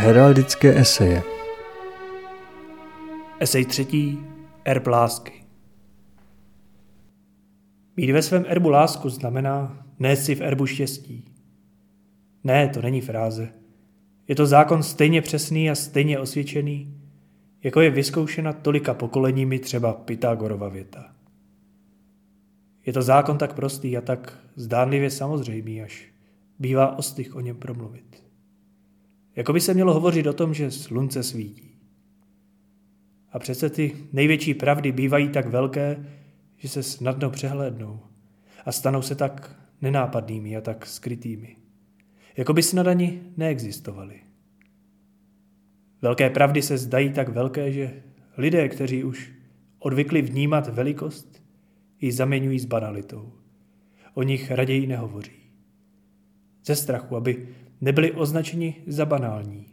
Heraldické eseje Esej třetí. Erb lásky. Mít ve svém erbu lásku znamená nést si v erbu štěstí. Ne, to není fráze. Je to zákon stejně přesný a stejně osvědčený, jako je vyzkoušena tolika pokoleními třeba Pythagorova věta. Je to zákon tak prostý a tak zdánlivě samozřejmý, až bývá ostych o něm promluvit. Jako by se mělo hovořit o tom, že slunce svítí. A přece ty největší pravdy bývají tak velké, že se snadno přehlédnou a stanou se tak nenápadnými a tak skrytými. Jako by snad ani neexistovaly. Velké pravdy se zdají tak velké, že lidé, kteří už odvykli vnímat velikost, ji zaměňují s banalitou. O nich raději nehovoří. Ze strachu, aby nebyli označeni za banální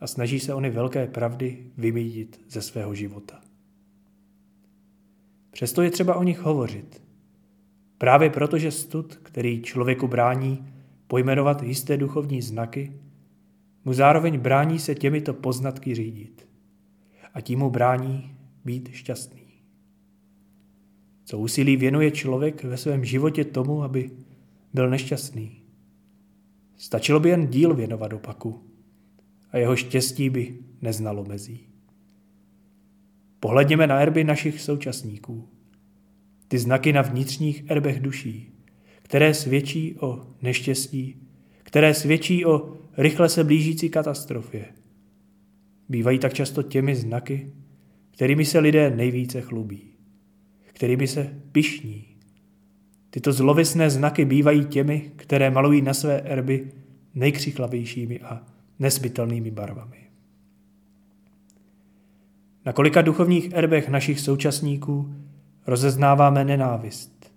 a snaží se ony velké pravdy vymítit ze svého života. Přesto je třeba o nich hovořit. Právě proto, že stud, který člověku brání pojmenovat jisté duchovní znaky, mu zároveň brání se těmito poznatky řídit a tím mu brání být šťastný. Co úsilí věnuje člověk ve svém životě tomu, aby byl nešťastný? Stačilo by jen díl věnovat opaku a jeho štěstí by neznalo mezí. Pohledněme na erby našich současníků. Ty znaky na vnitřních erbech duší, které svědčí o neštěstí, které svědčí o rychle se blížící katastrofě. Bývají tak často těmi znaky, kterými se lidé nejvíce chlubí, kterými se pišní. Tyto zlovisné znaky bývají těmi, které malují na své erby nejkřiklavějšími a nesbytelnými barvami. Na kolika duchovních erbech našich současníků rozeznáváme nenávist.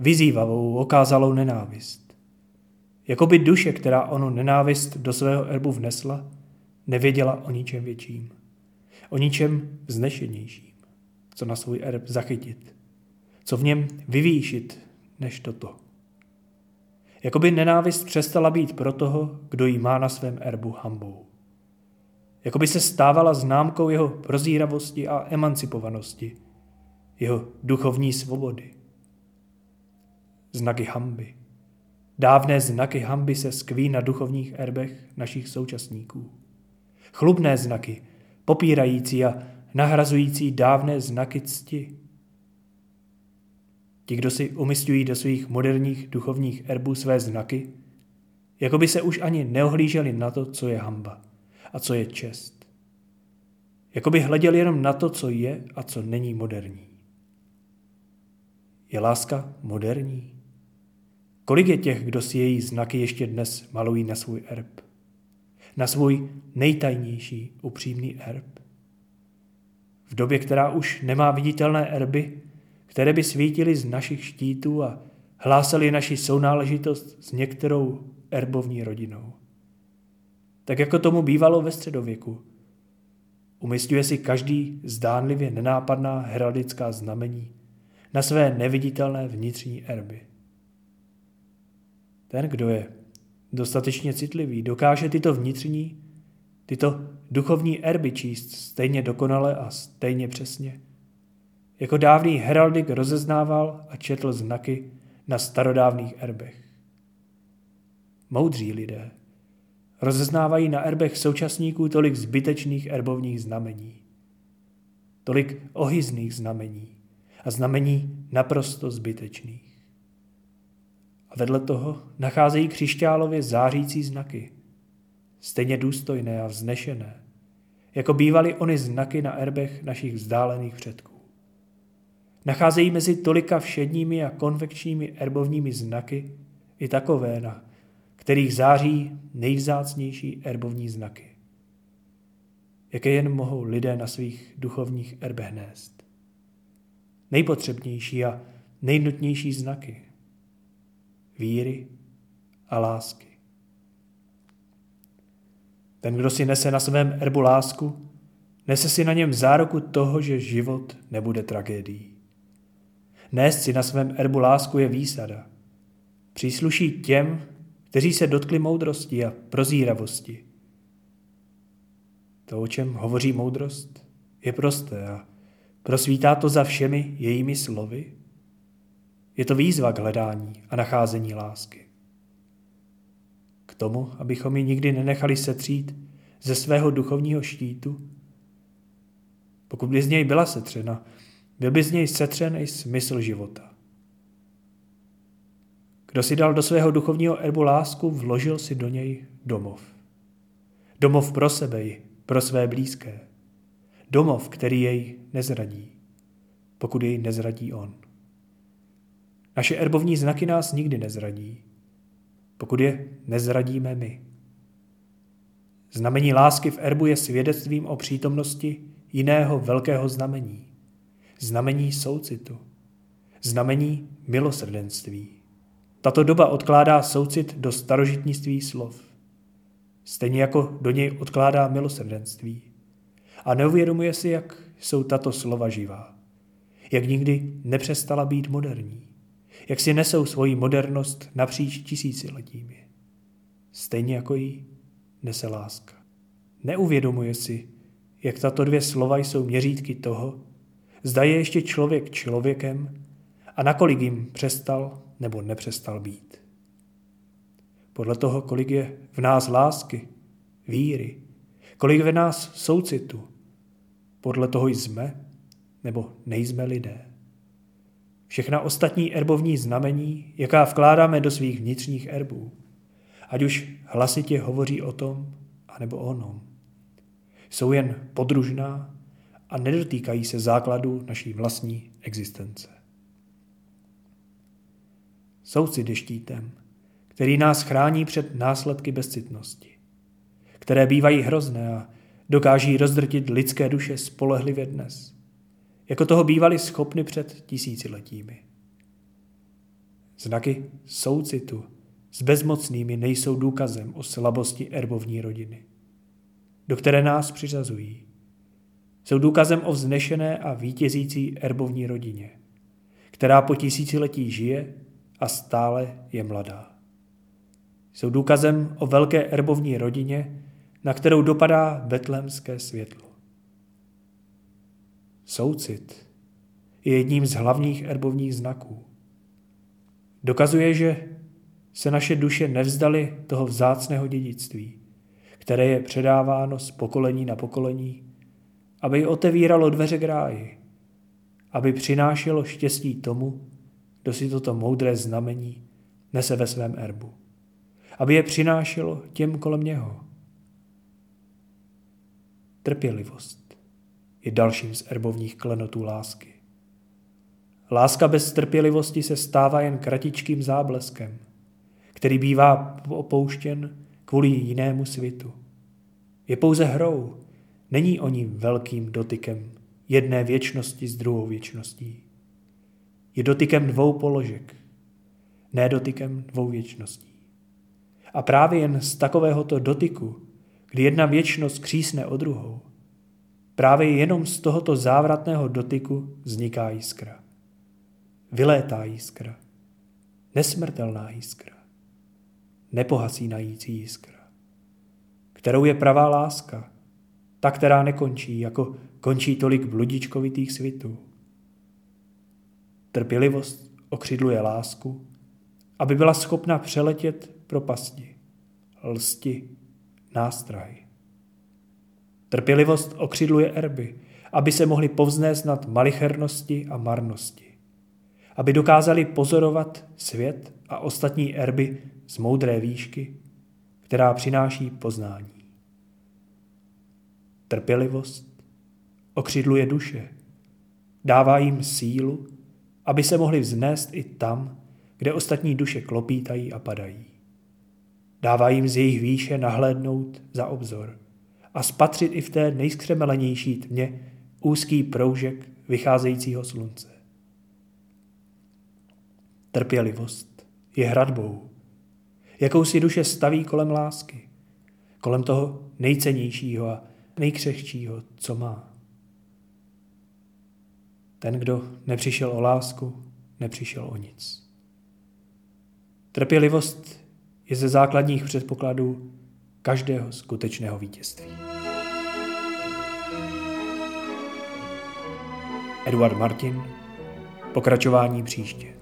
Vyzývavou, okázalou nenávist. Jakoby duše, která onu nenávist do svého erbu vnesla, nevěděla o ničem větším. O ničem vznešenějším, co na svůj erb zachytit. Co v něm vyvýšit, než toto. Jakoby nenávist přestala být pro toho, kdo ji má na svém erbu hambou. Jakoby se stávala známkou jeho prozíravosti a emancipovanosti, jeho duchovní svobody. Znaky hamby. Dávné znaky hamby se skví na duchovních erbech našich současníků. Chlubné znaky, popírající a nahrazující dávné znaky cti, Ti, kdo si umistují do svých moderních duchovních erbů své znaky, jako by se už ani neohlíželi na to, co je hamba a co je čest. Jako by hleděli jenom na to, co je a co není moderní. Je láska moderní? Kolik je těch, kdo si její znaky ještě dnes malují na svůj erb? Na svůj nejtajnější, upřímný erb? V době, která už nemá viditelné erby, které by svítily z našich štítů a hlásali naši sounáležitost s některou erbovní rodinou. Tak jako tomu bývalo ve středověku. Umistuje si každý zdánlivě nenápadná heraldická znamení na své neviditelné vnitřní erby. Ten, kdo je dostatečně citlivý, dokáže tyto vnitřní, tyto duchovní erby číst stejně dokonale a stejně přesně, jako dávný heraldik rozeznával a četl znaky na starodávných erbech. Moudří lidé rozeznávají na erbech současníků tolik zbytečných erbovních znamení, tolik ohyzných znamení a znamení naprosto zbytečných. A vedle toho nacházejí křišťálově zářící znaky, stejně důstojné a vznešené, jako bývaly ony znaky na erbech našich vzdálených předků. Nacházejí mezi tolika všedními a konvekčními erbovními znaky i takové, na kterých září nejvzácnější erbovní znaky. Jaké jen mohou lidé na svých duchovních erbech nést. Nejpotřebnější a nejnutnější znaky. Víry a lásky. Ten, kdo si nese na svém erbu lásku, nese si na něm záruku toho, že život nebude tragédií. Nést si na svém erbu lásku je výsada. Přísluší těm, kteří se dotkli moudrosti a prozíravosti. To, o čem hovoří moudrost, je prosté a prosvítá to za všemi jejími slovy. Je to výzva k hledání a nacházení lásky. K tomu, abychom ji nikdy nenechali setřít ze svého duchovního štítu, pokud by z něj byla setřena, byl by z něj setřen i smysl života. Kdo si dal do svého duchovního erbu lásku, vložil si do něj domov. Domov pro sebe i pro své blízké. Domov, který jej nezradí, pokud jej nezradí on. Naše erbovní znaky nás nikdy nezradí, pokud je nezradíme my. Znamení lásky v erbu je svědectvím o přítomnosti jiného velkého znamení. Znamení soucitu. Znamení milosrdenství. Tato doba odkládá soucit do starožitnictví slov. Stejně jako do něj odkládá milosrdenství. A neuvědomuje si, jak jsou tato slova živá. Jak nikdy nepřestala být moderní. Jak si nesou svoji modernost napříč tisíciletími. Stejně jako jí nese láska. Neuvědomuje si, jak tato dvě slova jsou měřítky toho, zda je ještě člověk člověkem a nakolik jim přestal nebo nepřestal být. Podle toho, kolik je v nás lásky, víry, kolik je v nás soucitu, podle toho jsme nebo nejsme lidé. Všechna ostatní erbovní znamení, jaká vkládáme do svých vnitřních erbů, ať už hlasitě hovoří o tom, anebo o onom, jsou jen podružná a nedotýkají se základu naší vlastní existence. Soucit je štítem, který nás chrání před následky bezcitnosti, které bývají hrozné a dokáží rozdrtit lidské duše spolehlivě dnes, jako toho bývali schopni před tisíciletími. Znaky soucitu s bezmocnými nejsou důkazem o slabosti erbovní rodiny, do které nás přiřazují. Jsou důkazem o vznešené a vítězící erbovní rodině, která po tisíciletí žije a stále je mladá. Jsou důkazem o velké erbovní rodině, na kterou dopadá betlemské světlo. Soucit je jedním z hlavních erbovních znaků. Dokazuje, že se naše duše nevzdali toho vzácného dědictví, které je předáváno z pokolení na pokolení, aby otevíralo dveře k ráji, aby přinášelo štěstí tomu, kdo si toto moudré znamení nese ve svém erbu. Aby je přinášelo těm kolem něho. Trpělivost je dalším z erbovních klenotů lásky. Láska bez trpělivosti se stává jen kratičkým zábleskem, který bývá opouštěn kvůli jinému svitu. Je pouze hrou, není o velkým dotykem jedné věčnosti s druhou věčností je dotykem dvou položek, ne dotykem dvou věčností. A právě jen z takovéhoto dotyku, kdy jedna věčnost křísne o druhou, právě jenom z tohoto závratného dotyku vzniká jiskra. Vylétá jiskra. Nesmrtelná jiskra. Nepohasínající jiskra. Kterou je pravá láska, ta, která nekončí, jako končí tolik bludičkovitých svitů. Trpělivost okřidluje lásku, aby byla schopna přeletět propasti, lsti, nástrahy. Trpělivost okřidluje erby, aby se mohli povznést nad malichernosti a marnosti. Aby dokázali pozorovat svět a ostatní erby z moudré výšky, která přináší poznání. Trpělivost okřidluje duše, dává jim sílu aby se mohli vznést i tam, kde ostatní duše klopítají a padají. Dává jim z jejich výše nahlédnout za obzor a spatřit i v té nejskřemelenější tmě úzký proužek vycházejícího slunce. Trpělivost je hradbou, jakou si duše staví kolem lásky, kolem toho nejcennějšího a nejkřehčího, co má. Ten, kdo nepřišel o lásku, nepřišel o nic. Trpělivost je ze základních předpokladů každého skutečného vítězství. Eduard Martin, pokračování příště.